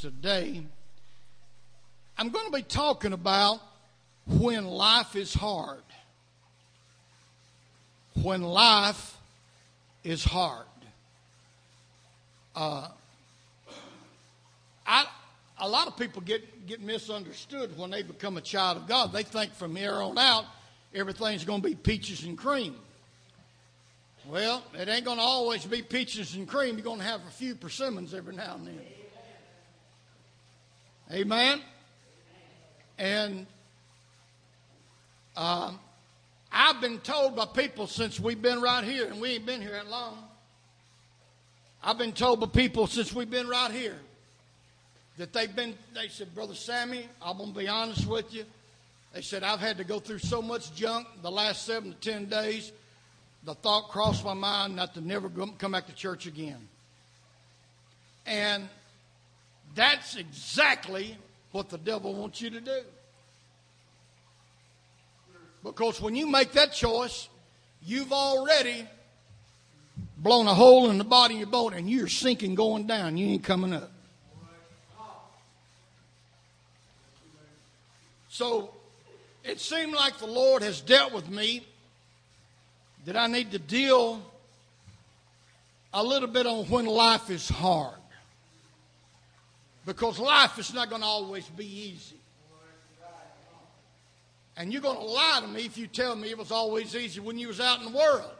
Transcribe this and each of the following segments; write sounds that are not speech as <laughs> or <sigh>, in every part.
today. I'm going to be talking about when life is hard. When life is hard. Uh, I, a lot of people get, get misunderstood when they become a child of God. They think from here on out, everything's going to be peaches and cream. Well, it ain't going to always be peaches and cream. You're going to have a few persimmons every now and then. Amen. And um, I've been told by people since we've been right here, and we ain't been here that long. I've been told by people since we've been right here that they've been, they said, Brother Sammy, I'm going to be honest with you. They said, I've had to go through so much junk the last seven to ten days. The thought crossed my mind not to never come back to church again. And that's exactly what the devil wants you to do. Because when you make that choice, you've already blown a hole in the bottom of your boat and you're sinking going down. You ain't coming up. So it seemed like the Lord has dealt with me that I need to deal a little bit on when life is hard. Because life is not going to always be easy. And you're going to lie to me if you tell me it was always easy when you was out in the world.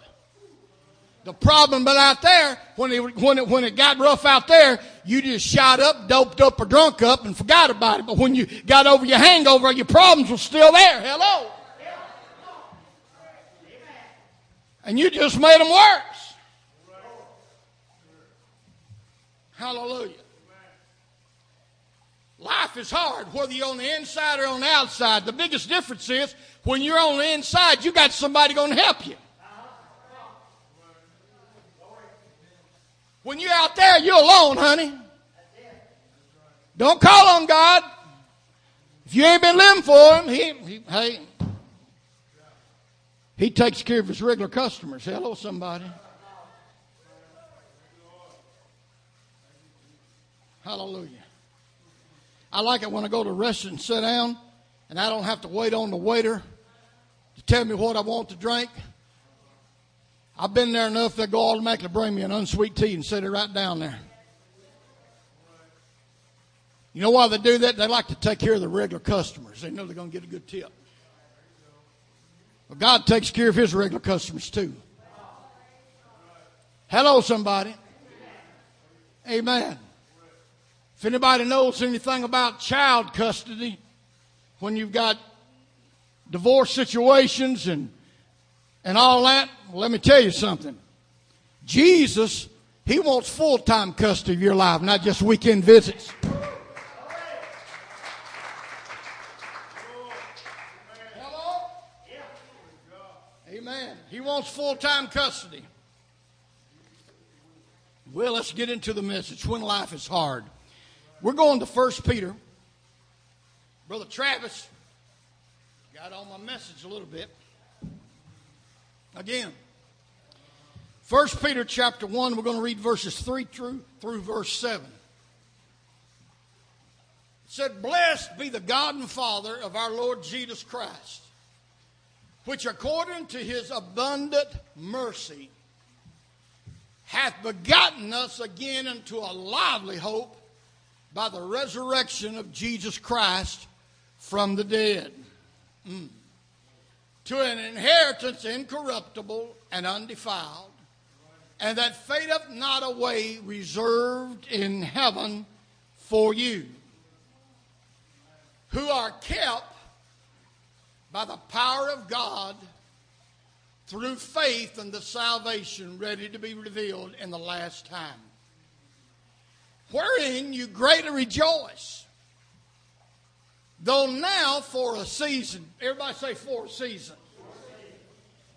The problem but out there, when it, when it, when it got rough out there, you just shot up, doped up, or drunk up and forgot about it. But when you got over your hangover, your problems were still there. Hello. And you just made them worse. Hallelujah. Life is hard, whether you're on the inside or on the outside. The biggest difference is when you're on the inside, you got somebody going to help you. When you're out there, you're alone, honey. Don't call on God. If you ain't been living for Him, He, he hey, He takes care of His regular customers. Hello, somebody. Hallelujah. I like it when I go to a restaurant and sit down and I don't have to wait on the waiter to tell me what I want to drink. I've been there enough they go automatically bring me an unsweet tea and set it right down there. You know why they do that? They like to take care of the regular customers. They know they're going to get a good tip. But God takes care of his regular customers too. Hello, somebody. Amen. If anybody knows anything about child custody, when you've got divorce situations and and all that, let me tell you something. Jesus, he wants full time custody of your life, not just weekend visits. Amen. He wants full time custody. Well, let's get into the message. When life is hard. We're going to First Peter. Brother Travis got on my message a little bit. Again, First Peter chapter 1, we're going to read verses 3 through, through verse 7. It said, Blessed be the God and Father of our Lord Jesus Christ, which according to his abundant mercy hath begotten us again into a lively hope by the resurrection of Jesus Christ from the dead. Mm. To an inheritance incorruptible and undefiled, and that fadeth not away, reserved in heaven for you, who are kept by the power of God through faith and the salvation ready to be revealed in the last time wherein you greatly rejoice. Though now for a season, everybody say for a season.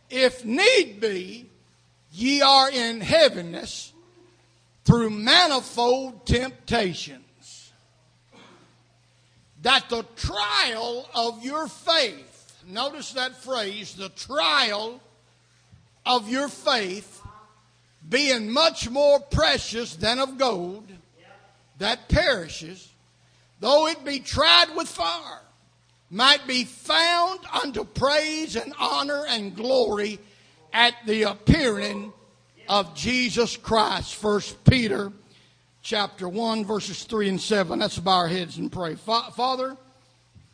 If need be, ye are in heaviness through manifold temptations, that the trial of your faith, notice that phrase, the trial of your faith, being much more precious than of gold, that perishes, though it be tried with fire, might be found unto praise and honor and glory at the appearing of Jesus Christ. First Peter chapter 1 verses 3 and 7. Let's bow our heads and pray. Father,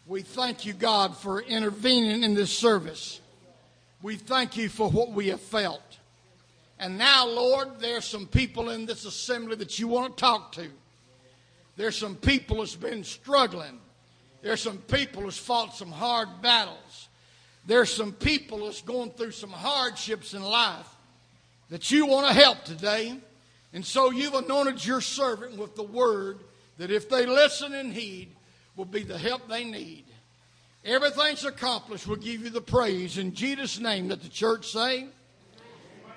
we thank you, God, for intervening in this service. We thank you for what we have felt. And now, Lord, there's some people in this assembly that you want to talk to. There's some people that's been struggling. There's some people that's fought some hard battles. There's some people that's going through some hardships in life that you want to help today. And so you've anointed your servant with the word that if they listen and heed, will be the help they need. Everything's accomplished. We'll give you the praise. In Jesus' name, let the church say,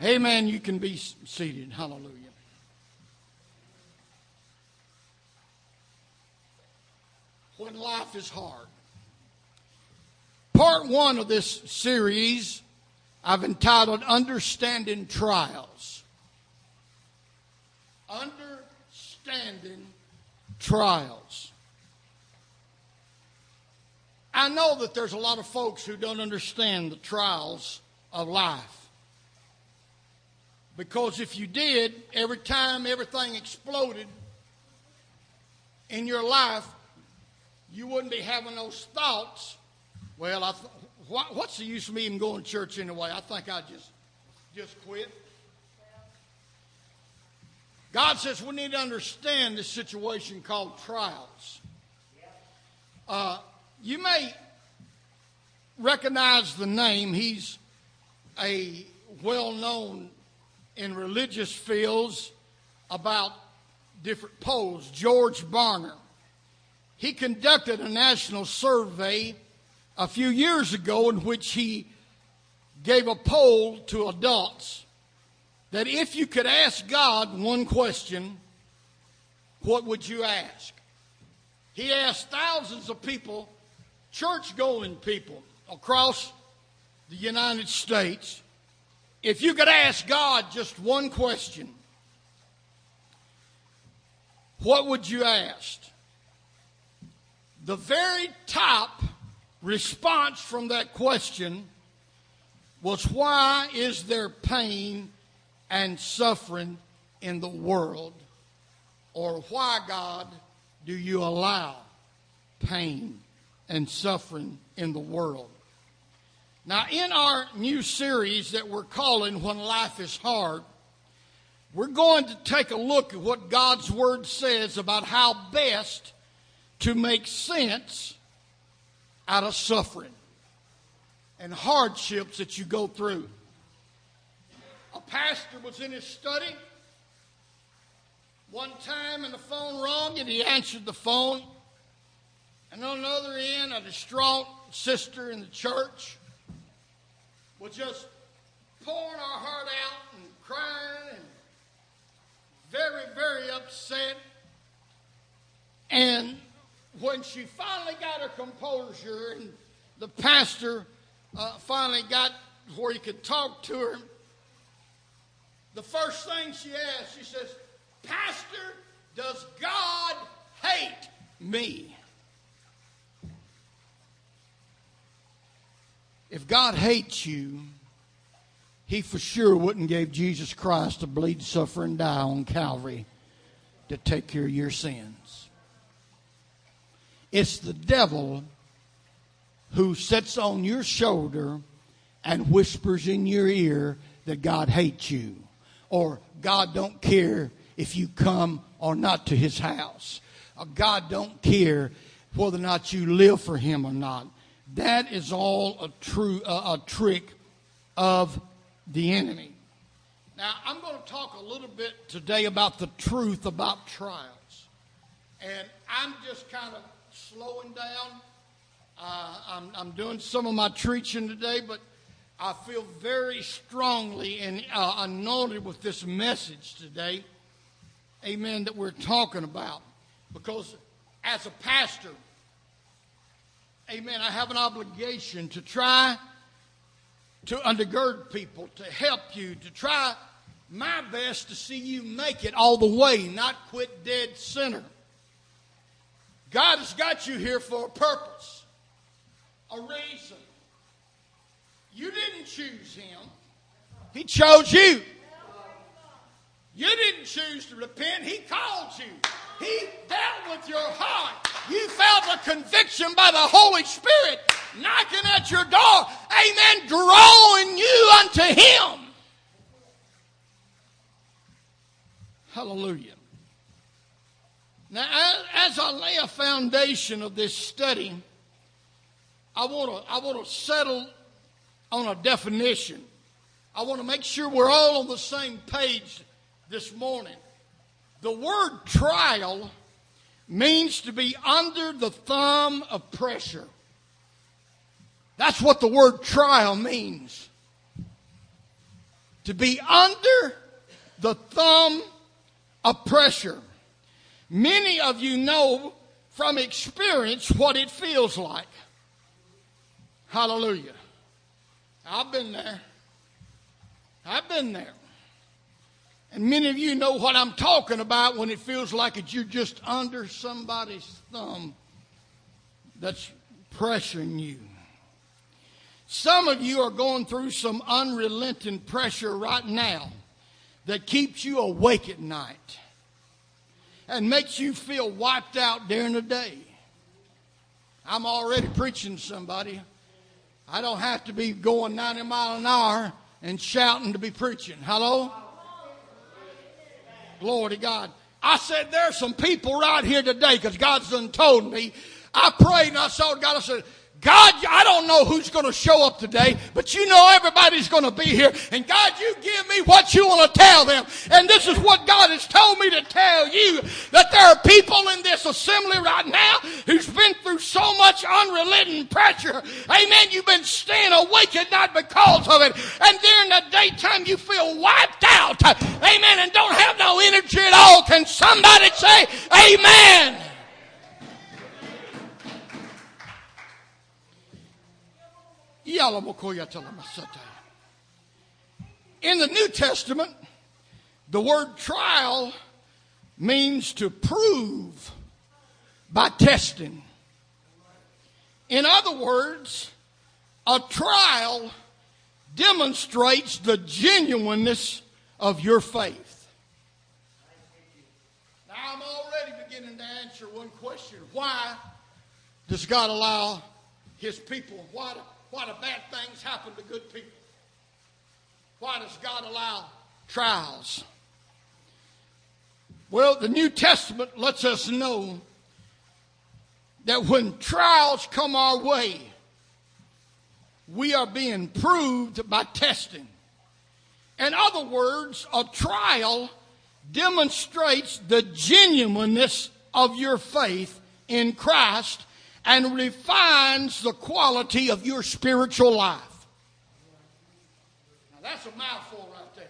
Amen. Amen. You can be seated. Hallelujah. When life is hard. Part one of this series I've entitled Understanding Trials. Understanding Trials. I know that there's a lot of folks who don't understand the trials of life. Because if you did, every time everything exploded in your life, you wouldn't be having those thoughts. Well, I th- what, what's the use of me even going to church anyway? I think I just just quit. God says we need to understand this situation called trials. Uh, you may recognize the name. He's a well known in religious fields about different polls. George Barna. He conducted a national survey a few years ago in which he gave a poll to adults that if you could ask God one question, what would you ask? He asked thousands of people, church going people across the United States, if you could ask God just one question, what would you ask? The very top response from that question was why is there pain and suffering in the world? Or why, God, do you allow pain and suffering in the world? Now, in our new series that we're calling When Life is Hard, we're going to take a look at what God's Word says about how best to make sense out of suffering and hardships that you go through. A pastor was in his study one time and the phone rang and he answered the phone. And on the other end, a distraught sister in the church was just pouring our heart out and crying and very, very upset. And when she finally got her composure and the pastor uh, finally got where he could talk to her, the first thing she asked, she says, Pastor, does God hate me? If God hates you, he for sure wouldn't give Jesus Christ to bleed, suffer, and die on Calvary to take care of your sins. It's the devil who sits on your shoulder and whispers in your ear that God hates you or God don't care if you come or not to his house. Or God don't care whether or not you live for him or not. That is all a true a trick of the enemy. Now, I'm going to talk a little bit today about the truth about trials. And I'm just kind of slowing down. Uh, I'm, I'm doing some of my preaching today, but I feel very strongly and uh, anointed with this message today. Amen. That we're talking about. Because as a pastor, amen, I have an obligation to try to undergird people, to help you, to try my best to see you make it all the way, not quit dead center. God's got you here for a purpose, a reason. You didn't choose Him, He chose you. You didn't choose to repent, He called you. He dealt with your heart. You felt a conviction by the Holy Spirit knocking at your door. Amen. Drawing you unto Him. Hallelujah. Now, as I lay a foundation of this study, I want to I want to settle on a definition. I want to make sure we're all on the same page this morning. The word trial means to be under the thumb of pressure. That's what the word trial means. To be under the thumb of pressure. Many of you know from experience what it feels like. Hallelujah. I've been there. I've been there. And many of you know what I'm talking about when it feels like you're just under somebody's thumb that's pressuring you. Some of you are going through some unrelenting pressure right now that keeps you awake at night and makes you feel wiped out during the day. I'm already preaching to somebody. I don't have to be going 90 mile an hour and shouting to be preaching. Hello? Glory to God. I said, there's some people right here today because God's done told me. I prayed and I saw God. I said, God, I don't know who's going to show up today, but you know everybody's going to be here. And God, you give me what you want to tell them. And this is what God has told me to tell you that there are people in this assembly right now who's been through so much unrelenting pressure. Amen. You've been staying awake at night because of it. And during the daytime, you feel wiped out. Amen. And don't have no energy at all. Can somebody say, Amen? In the New Testament, the word trial means to prove by testing. In other words, a trial demonstrates the genuineness of your faith. Now, I'm already beginning to answer one question. Why does God allow His people? Why why do bad things happen to good people? Why does God allow trials? Well, the New Testament lets us know that when trials come our way, we are being proved by testing. In other words, a trial demonstrates the genuineness of your faith in Christ and refines the quality of your spiritual life. Now that's a mouthful right there.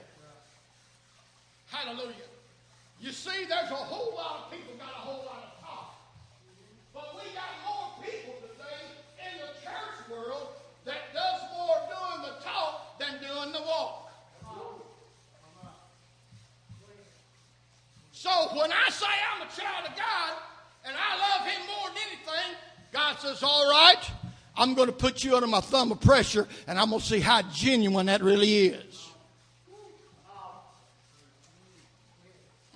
Hallelujah. You see, there's a whole lot of people got a whole lot of talk. But we got more people today in the church world that does more doing the talk than doing the walk. So when I say I'm a child of God and I love Him more than anything, God says, All right, I'm going to put you under my thumb of pressure and I'm going to see how genuine that really is.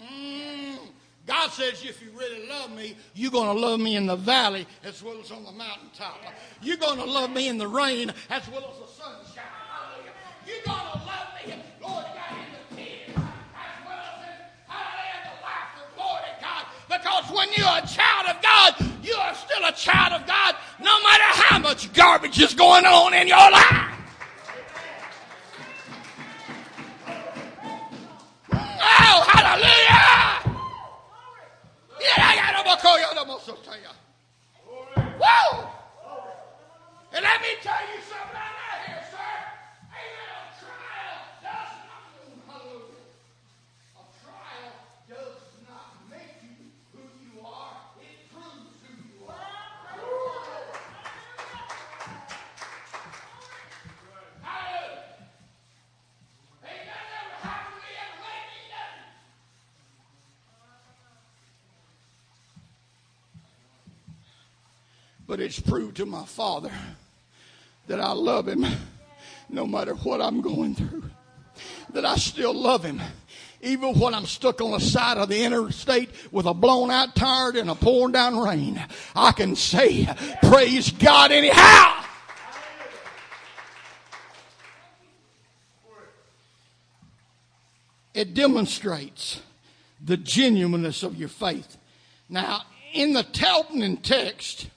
Mm. God says, if you really love me, you're going to love me in the valley as well as on the mountaintop. You're going to love me in the rain as well as the sunshine. You're going to love me, Lord God, in the tears as well as in, in the laughter, Lord God. Because when you're a child of God, you are still a child of God no matter how much garbage is going on in your life. Oh, hallelujah! Whoa! And let me tell you something right here, sir. Amen. A trial does not, hallelujah. A trial does not make you who you are. It proves who you are. Hallelujah. Ain't that ever happened to me ever made me nothing. But it's proved to my Father that I love Him no matter what I'm going through, that I still love Him. Even when I'm stuck on the side of the interstate with a blown out tire and a pouring down rain, I can say, Praise God anyhow. It demonstrates the genuineness of your faith. Now, in the Talbot text,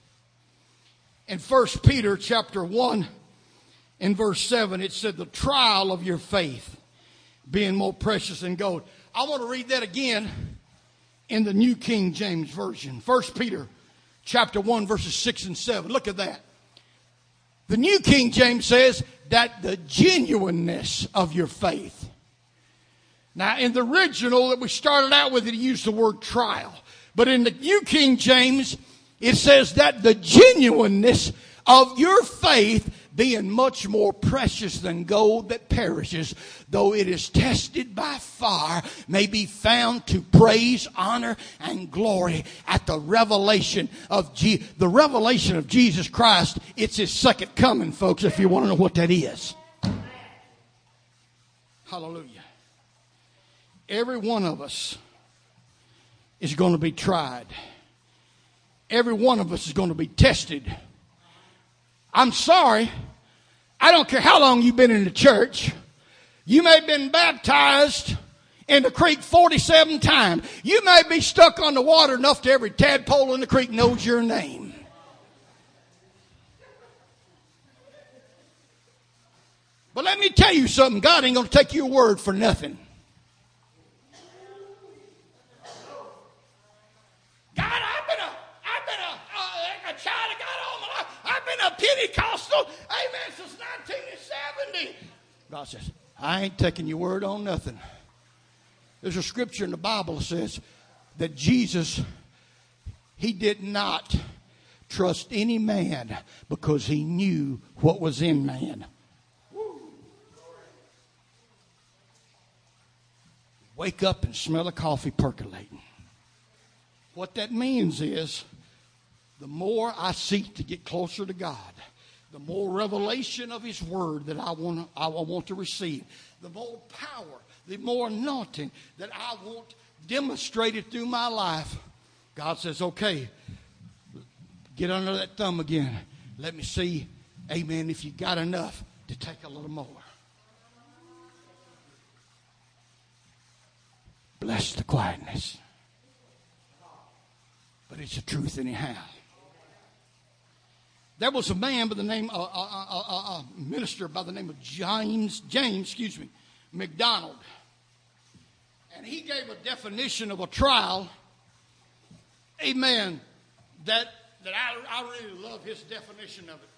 in 1 Peter chapter 1 in verse 7, it said, the trial of your faith being more precious than gold. I want to read that again in the New King James Version. 1 Peter chapter 1 verses 6 and 7. Look at that. The New King James says that the genuineness of your faith. Now, in the original that we started out with, it used the word trial. But in the New King James, it says that the genuineness of your faith being much more precious than gold that perishes, though it is tested by fire, may be found to praise, honor, and glory at the revelation of Je- the revelation of Jesus Christ. It's his second coming, folks, if you want to know what that is. Hallelujah. Every one of us is going to be tried. Every one of us is going to be tested. I'm sorry. I don't care how long you've been in the church. You may have been baptized in the creek 47 times. You may be stuck on the water enough to every tadpole in the creek knows your name. But let me tell you something. God ain't going to take your word for nothing. Pentecostal, amen, since 1970. God says, I ain't taking your word on nothing. There's a scripture in the Bible that says that Jesus, he did not trust any man because he knew what was in man. Wake up and smell the coffee percolating. What that means is the more I seek to get closer to God, the more revelation of His Word that I want, I want to receive, the more power, the more anointing that I want demonstrated through my life. God says, okay, get under that thumb again. Let me see, amen, if you got enough to take a little more. Bless the quietness. But it's the truth anyhow. There was a man by the name, a uh, uh, uh, minister by the name of James, James, excuse me, MacDonald. And he gave a definition of a trial, amen, that, that I, I really love his definition of it.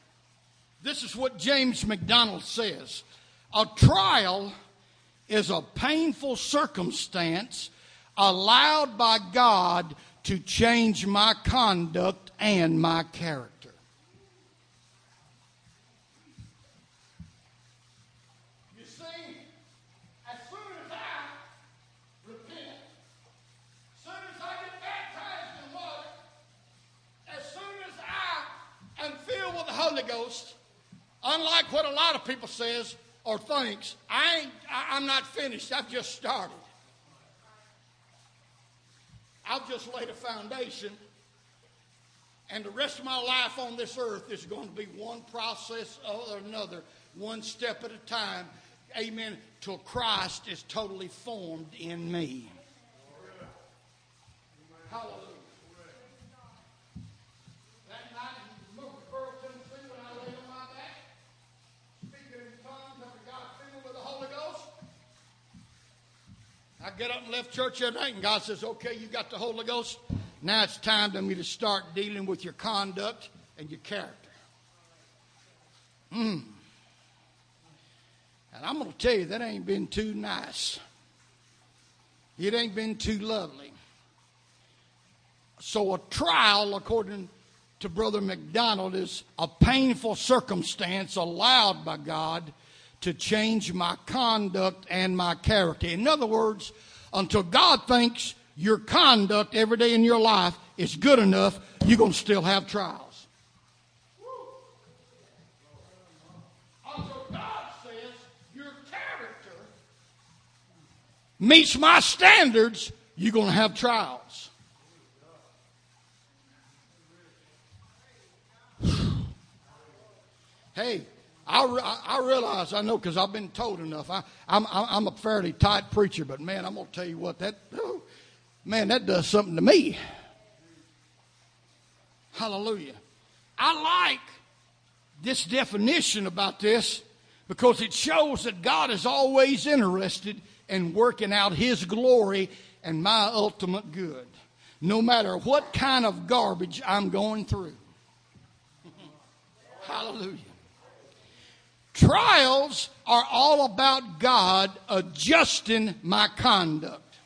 This is what James MacDonald says A trial is a painful circumstance allowed by God to change my conduct and my character. Holy Ghost, unlike what a lot of people says or thinks, I ain't, I, I'm not finished. I've just started. I've just laid a foundation, and the rest of my life on this earth is going to be one process or another, one step at a time. Amen. Till Christ is totally formed in me. Hallelujah. I get up and left church every night, and God says, Okay, you got the Holy Ghost. Now it's time for me to start dealing with your conduct and your character. Hmm. And I'm going to tell you, that ain't been too nice. It ain't been too lovely. So, a trial, according to Brother MacDonald, is a painful circumstance allowed by God to change my conduct and my character. In other words, until God thinks your conduct every day in your life is good enough, you're going to still have trials. Until God says your character meets my standards, you're going to have trials. <sighs> hey, I, I realize, I know because I've been told enough. I, I'm, I'm a fairly tight preacher, but man, I'm going to tell you what, that, oh, man, that does something to me. Hallelujah. I like this definition about this because it shows that God is always interested in working out His glory and my ultimate good, no matter what kind of garbage I'm going through. <laughs> Hallelujah. Trials are all about God adjusting my conduct.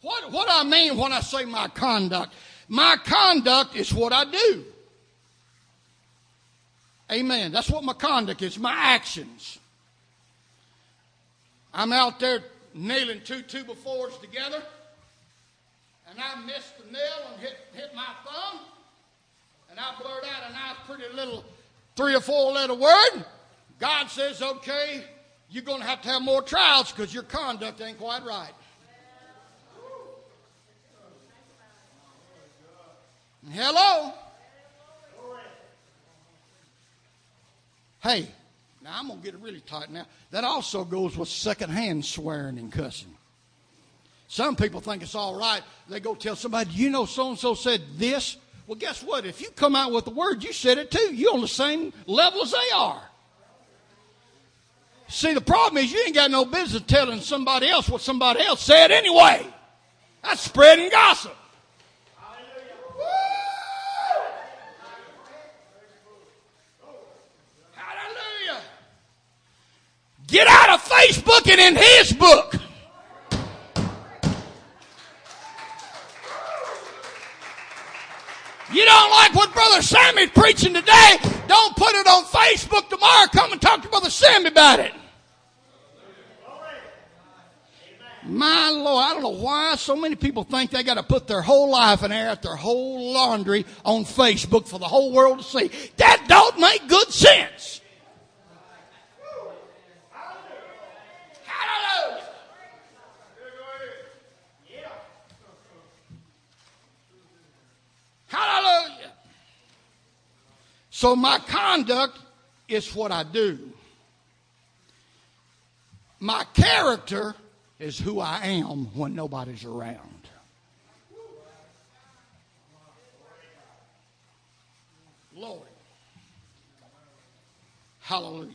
What, what I mean when I say my conduct? My conduct is what I do. Amen. That's what my conduct is, my actions. I'm out there nailing two two fours together, and I missed the nail and hit, hit my thumb, and I blurt out a nice, pretty little three or four letter word. God says, okay, you're going to have to have more trials because your conduct ain't quite right. Hello? Hey, now I'm going to get it really tight now. That also goes with secondhand swearing and cussing. Some people think it's all right. They go tell somebody, you know, so and so said this. Well, guess what? If you come out with the word, you said it too. You're on the same level as they are. See, the problem is you ain't got no business telling somebody else what somebody else said anyway. That's spreading gossip. Hallelujah. Get out of Facebook and in his book. You don't like what Brother Sammy's preaching today? Don't put it on Facebook tomorrow. Come and talk to Brother Sammy about it. My Lord, I don't know why so many people think they got to put their whole life and air out their whole laundry on Facebook for the whole world to see. That don't make good sense. Hallelujah. So my conduct is what I do. My character is who I am when nobody's around. Lord. Hallelujah.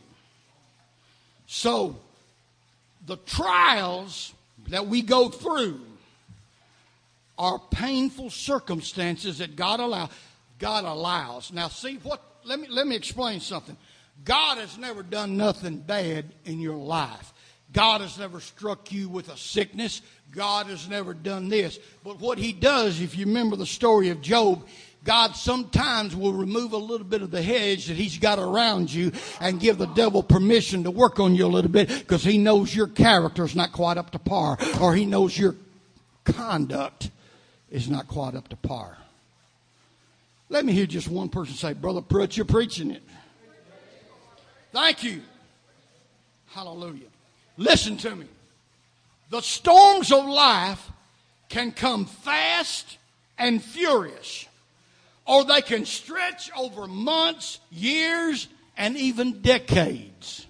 So, the trials that we go through are painful circumstances that God allow God allows. Now see what let me let me explain something. God has never done nothing bad in your life. God has never struck you with a sickness. God has never done this. But what he does, if you remember the story of Job, God sometimes will remove a little bit of the hedge that He's got around you and give the devil permission to work on you a little bit because He knows your character is not quite up to par or He knows your conduct is not quite up to par. Let me hear just one person say, Brother Pruitt, you're preaching it. Thank you. Hallelujah. Listen to me. The storms of life can come fast and furious, or they can stretch over months, years, and even decades.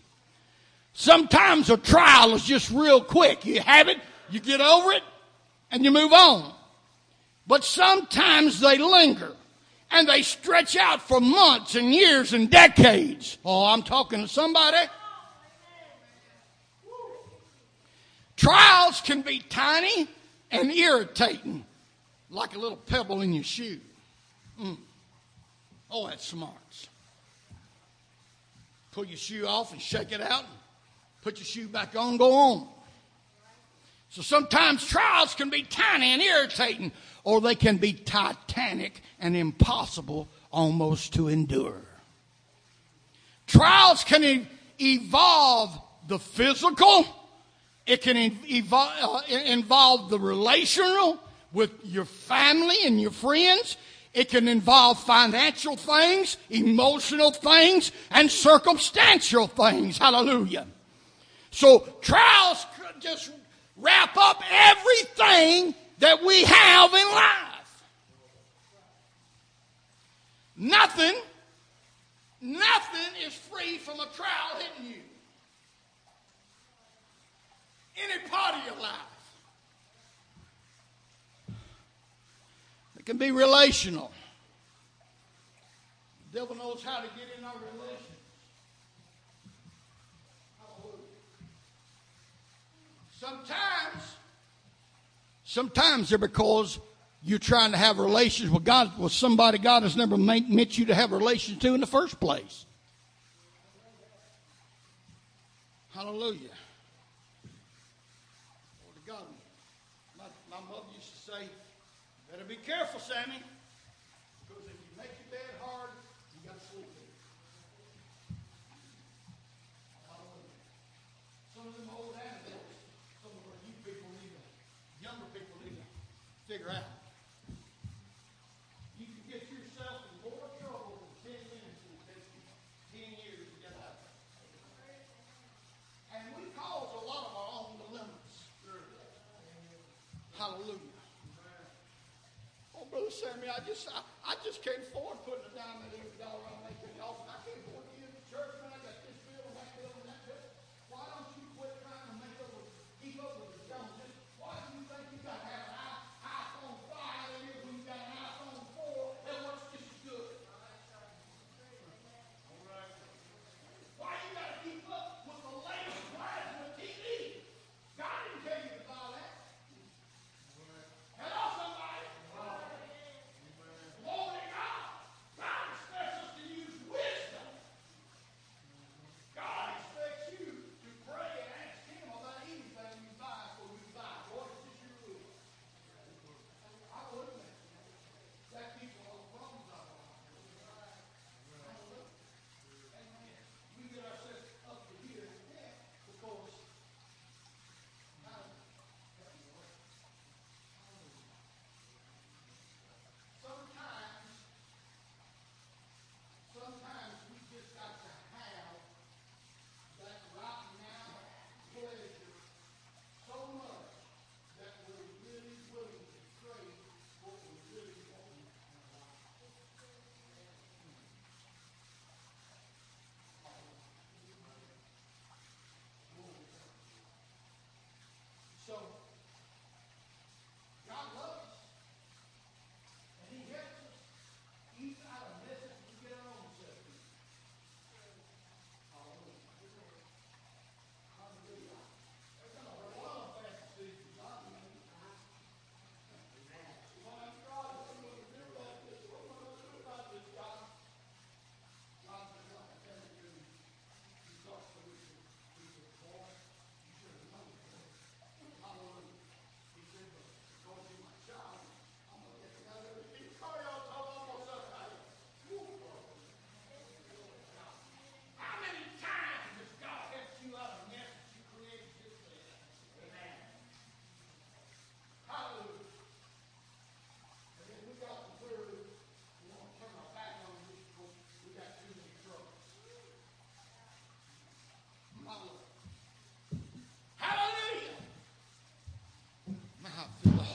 Sometimes a trial is just real quick. You have it, you get over it, and you move on. But sometimes they linger and they stretch out for months and years and decades. Oh, I'm talking to somebody. Trials can be tiny and irritating, like a little pebble in your shoe. Mm. Oh, that's smarts. Pull your shoe off and shake it out. Put your shoe back on, go on. So sometimes trials can be tiny and irritating, or they can be titanic and impossible almost to endure. Trials can e- evolve the physical, it can evolve, uh, involve the relational with your family and your friends. It can involve financial things, emotional things, and circumstantial things. Hallelujah. So trials could just wrap up everything that we have in life. Nothing, nothing is free from a trial hitting you. Any part of your life. It can be relational. The devil knows how to get in our relations. Sometimes, sometimes they're because you're trying to have relations with God with somebody God has never meant you to have relations to in the first place. Hallelujah. God. My, my mother used to say, better be careful, Sammy. figure out. You can get yourself in more trouble in 10 minutes than it takes you 10 years to get out. And we cause a lot of our own dilemmas. Hallelujah. Brother Sammy, I just I, I just can't afford putting a dime in every dollar I make in the offering.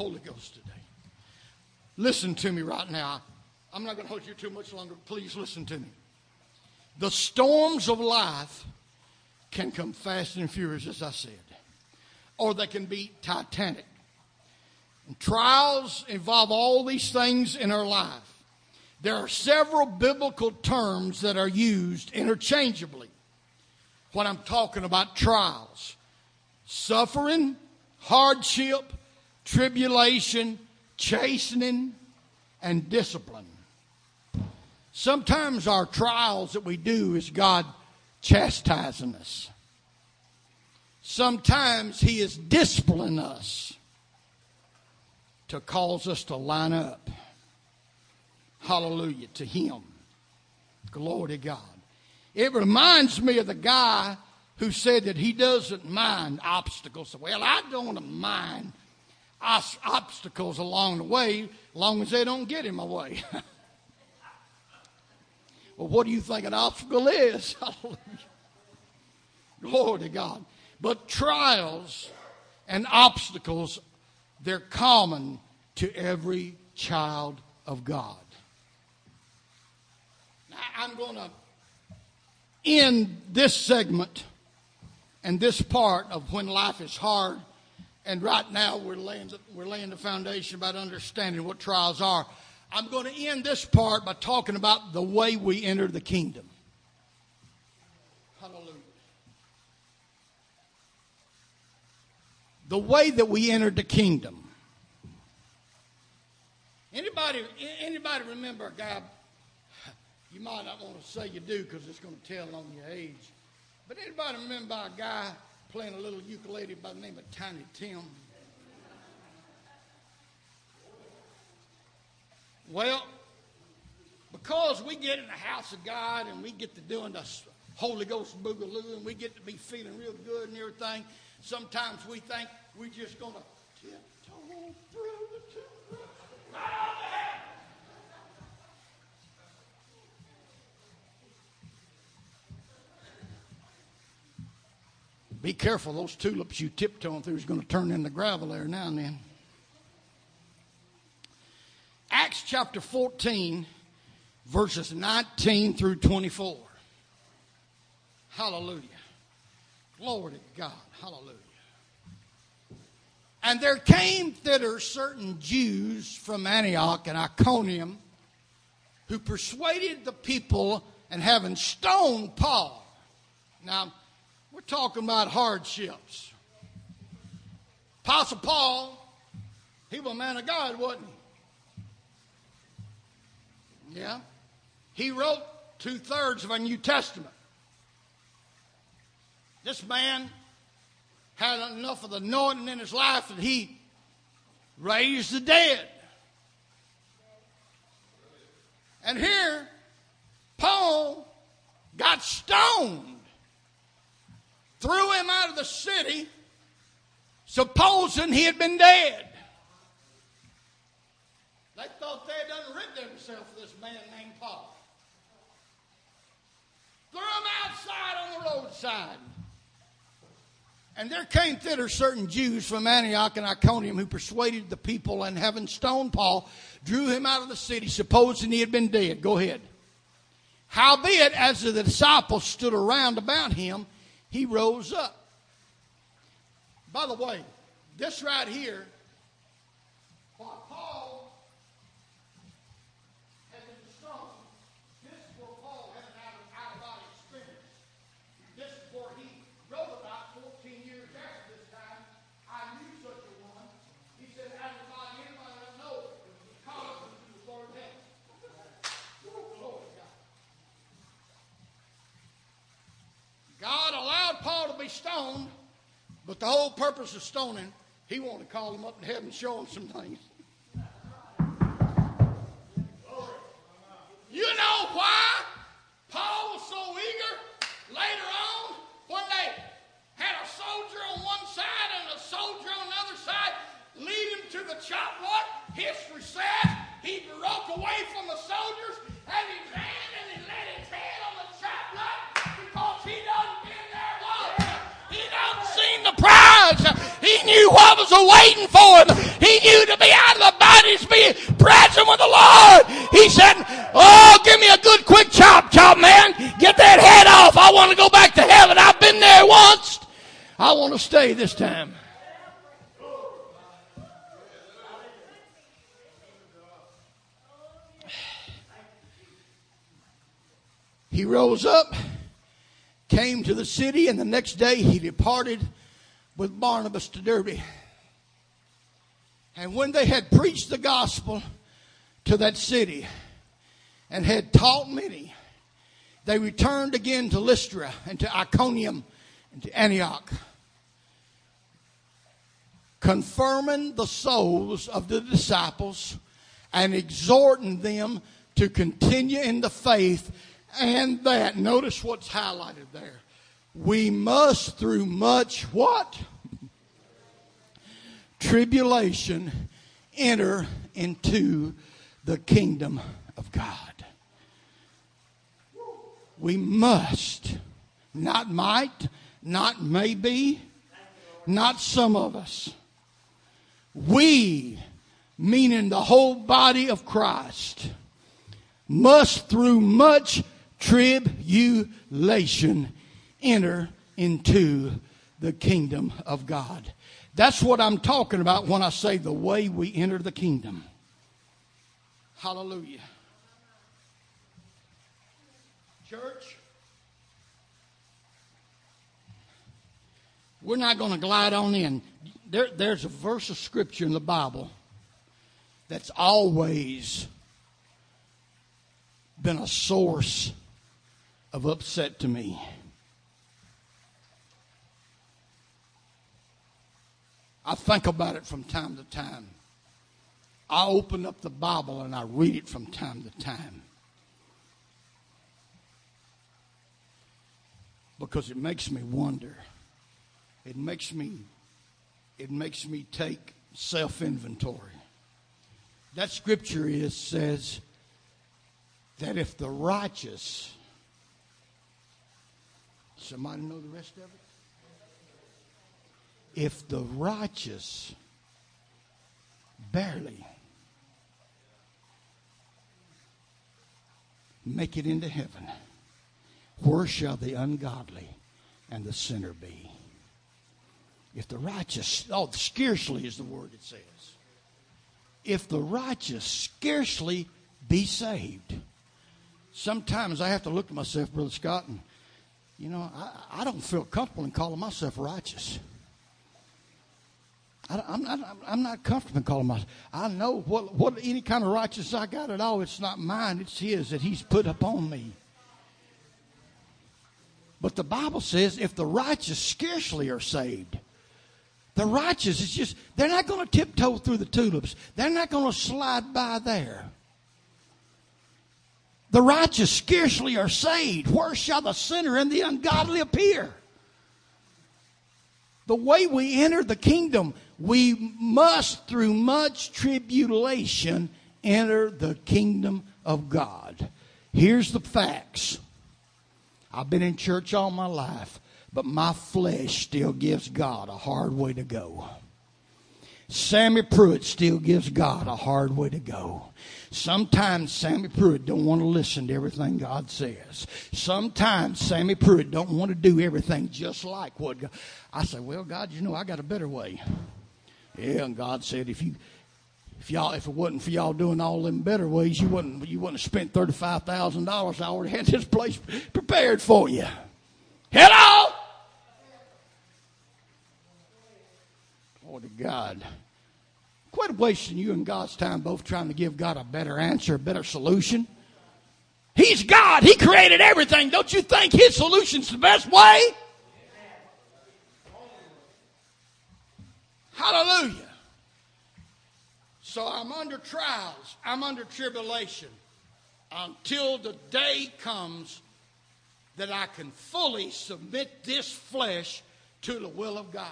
Holy Ghost today. Listen to me right now. I'm not going to hold you too much longer. Please listen to me. The storms of life can come fast and furious, as I said, or they can be titanic. And trials involve all these things in our life. There are several biblical terms that are used interchangeably when I'm talking about trials suffering, hardship, tribulation, chastening, and discipline. Sometimes our trials that we do is God chastising us. Sometimes He is disciplining us to cause us to line up. Hallelujah to Him. Glory to God. It reminds me of the guy who said that he doesn't mind obstacles. Well, I don't mind obstacles along the way, long as they don't get in my way. <laughs> well, what do you think an obstacle is? <laughs> Glory to God. But trials and obstacles, they're common to every child of God. Now, I'm going to end this segment and this part of when life is hard. And right now, we're laying, the, we're laying the foundation about understanding what trials are. I'm going to end this part by talking about the way we enter the kingdom. Hallelujah. The way that we entered the kingdom. Anybody, anybody remember a guy? You might not want to say you do because it's going to tell on your age. But anybody remember a guy playing a little ukulele by the name of Tiny Tim? Well, because we get in the house of God and we get to doing the Holy Ghost boogaloo and we get to be feeling real good and everything, sometimes we think we're just going to tiptoe through the. Be careful, those tulips you tiptoeing through is going to turn into gravel there now and then. Acts chapter 14, verses 19 through 24. Hallelujah. Glory to God. Hallelujah. And there came thither certain Jews from Antioch and Iconium who persuaded the people and having stoned Paul. Now, we're talking about hardships. Apostle Paul, he was a man of God, wasn't he? Yeah. He wrote two thirds of our New Testament. This man had enough of the anointing in his life that he raised the dead. And here, Paul got stoned threw him out of the city, supposing he had been dead. They thought they had done rid themselves of this man named Paul. Threw him outside on the roadside. And there came thither certain Jews from Antioch and Iconium who persuaded the people and having stoned Paul, drew him out of the city, supposing he had been dead. Go ahead. Howbeit, as the disciples stood around about him, he rose up. By the way, this right here, while Paul had been stoned, this is where Paul had an out of body experience. This is where he wrote about 14 years after this time. I knew such a one. He said, out of body, anybody that knows, it was caught into the third heaven. Glory God. God allowed Paul to be stoned, but the whole purpose of stoning, he wanted to call him up in heaven and show him some things. You know why Paul was so eager later on when they had a soldier on one side and a soldier on the other side lead him to the chop block? History says he broke away from the soldiers and he ran He knew what was awaiting for him. He knew to be out of the body to be present with the Lord. He said, Oh, give me a good quick chop, chop, man. Get that head off. I want to go back to heaven. I've been there once. I want to stay this time. He rose up, came to the city, and the next day he departed with Barnabas to Derbe. And when they had preached the gospel to that city and had taught many, they returned again to Lystra and to Iconium and to Antioch, confirming the souls of the disciples and exhorting them to continue in the faith and that. Notice what's highlighted there. We must through much what? Tribulation enter into the kingdom of God. We must, not might, not maybe, not some of us. We, meaning the whole body of Christ, must through much tribulation enter into the kingdom of God. That's what I'm talking about when I say the way we enter the kingdom. Hallelujah. Church, we're not going to glide on in. There, there's a verse of scripture in the Bible that's always been a source of upset to me. I think about it from time to time. I open up the Bible and I read it from time to time. Because it makes me wonder. It makes me it makes me take self-inventory. That scripture is says that if the righteous somebody know the rest of it? If the righteous barely make it into heaven, where shall the ungodly and the sinner be? If the righteous, oh, scarcely is the word it says. If the righteous scarcely be saved. Sometimes I have to look at myself, Brother Scott, and, you know, I, I don't feel comfortable in calling myself righteous. I, am not, I'm not comfortable calling myself. I know what, what any kind of righteousness I got at all, it's not mine, it's His that He's put upon me. But the Bible says if the righteous scarcely are saved, the righteous is just, they're not going to tiptoe through the tulips. They're not going to slide by there. The righteous scarcely are saved. Where shall the sinner and the ungodly appear? The way we enter the kingdom, we must, through much tribulation, enter the kingdom of God. Here's the facts. I've been in church all my life, but my flesh still gives God a hard way to go. Sammy Pruitt still gives God a hard way to go. Sometimes Sammy Pruitt don't want to listen to everything God says. Sometimes Sammy Pruitt don't want to do everything just like what God. I say, well, God, you know, I got a better way. Yeah, and God said, if you, if y'all, if it wasn't for y'all doing all them better ways, you wouldn't, you wouldn't have spent thirty-five thousand dollars. I already had this place prepared for you. Hello. Glory to God. Quit wasting you and God's time both trying to give God a better answer, a better solution. He's God. He created everything. Don't you think His solution's the best way? Hallelujah. So I'm under trials. I'm under tribulation until the day comes that I can fully submit this flesh to the will of God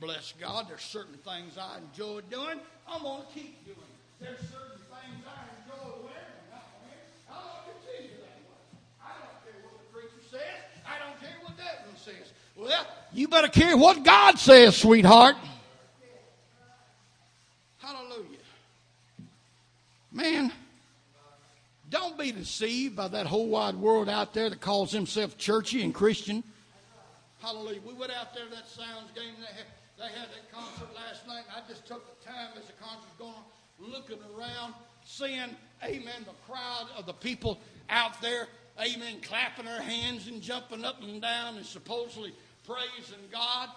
bless God, there's certain things I enjoy doing. I'm going to keep doing. It. There's certain things I enjoy wearing. I'm going to continue that way. I don't care what the preacher says. I don't care what that one says. Well, you better care what God says, sweetheart. Hallelujah. Man, don't be deceived by that whole wide world out there that calls himself churchy and Christian. Hallelujah. We went out there to that Sounds game. They had that concert last night, and I just took the time as the concert was going on, looking around, seeing, amen, the crowd of the people out there, amen, clapping their hands and jumping up and down and supposedly praising God.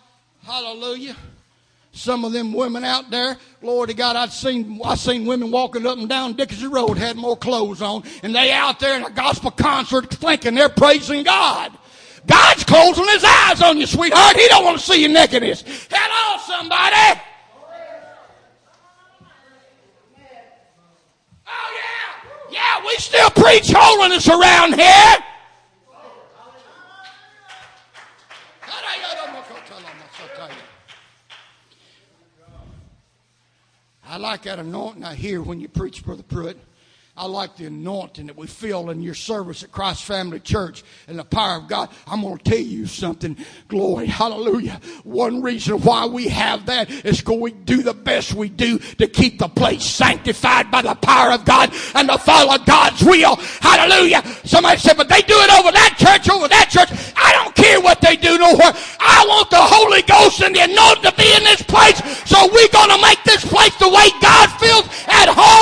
Hallelujah. Some of them women out there, Lord to God, I've seen I seen women walking up and down Dickerson Road had more clothes on, and they out there in a gospel concert thinking they're praising God. God's closing his eyes on you, sweetheart. He don't want to see your nakedness. Hello, somebody. Oh yeah. Yeah, we still preach holiness around here. I like that anointing I hear when you preach, Brother Pruitt. I like the anointing that we feel in your service at Christ Family Church and the power of God. I'm going to tell you something. Glory. Hallelujah. One reason why we have that is because we do the best we do to keep the place sanctified by the power of God and to follow God's will. Hallelujah. Somebody said, but they do it over that church, over that church. I don't care what they do nowhere. The Holy Ghost and the anointing to be in this place. So we're going to make this place the way God feels at home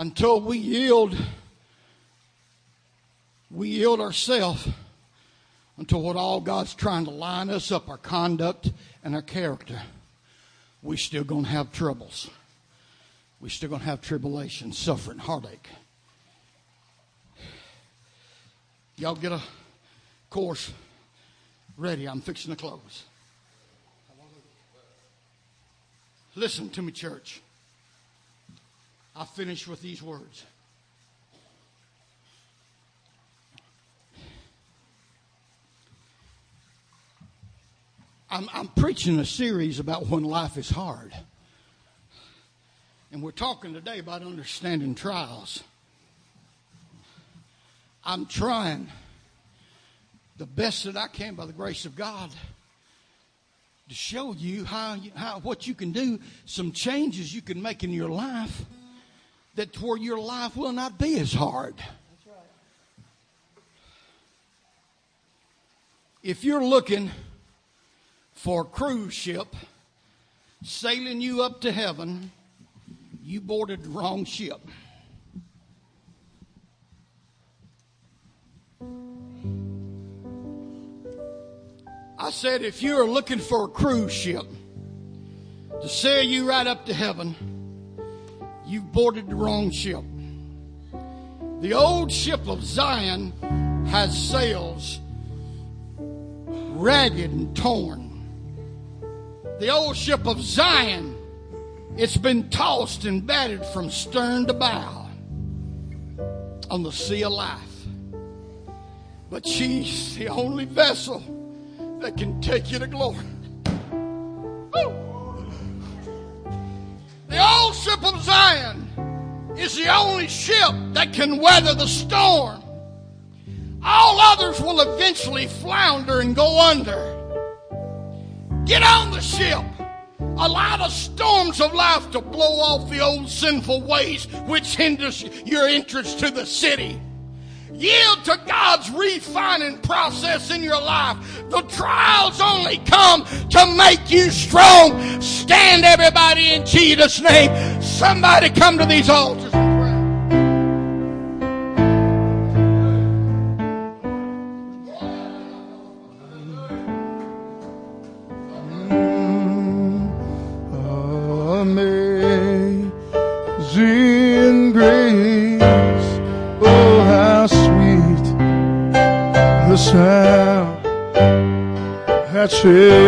until we yield, we yield ourselves until what all God's trying to line us up, our conduct and our character, we still gonna have troubles. We still gonna have tribulation, suffering, heartache. Y'all get a course ready. I'm fixing to close. Listen to me, church. I finish with these words. I'm, I'm, preaching a series about when life is hard. And we're talking today about understanding trials. I'm trying the best that I can by the grace of God to show you how, how what you can do, some changes you can make in your life that where your life will not be as hard. If you're looking for a cruise ship sailing you up to heaven, you boarded the wrong ship. I said, if you're looking for a cruise ship to sail you right up to heaven, you've boarded the wrong ship. The old ship of Zion has sails ragged and torn. The old ship of Zion, it's been tossed and battered from stern to bow on the sea of life. But she's the only vessel that can take you to glory. Ship of Zion is the only ship that can weather the storm. All others will eventually flounder and go under. Get on the ship. Allow the storms of life to blow off the old sinful ways which hinders your entrance to the city. Yield to God's refining process in your life. The trials only come to make you strong. Stand, everybody, in Jesus' name. Somebody come to these altars. Say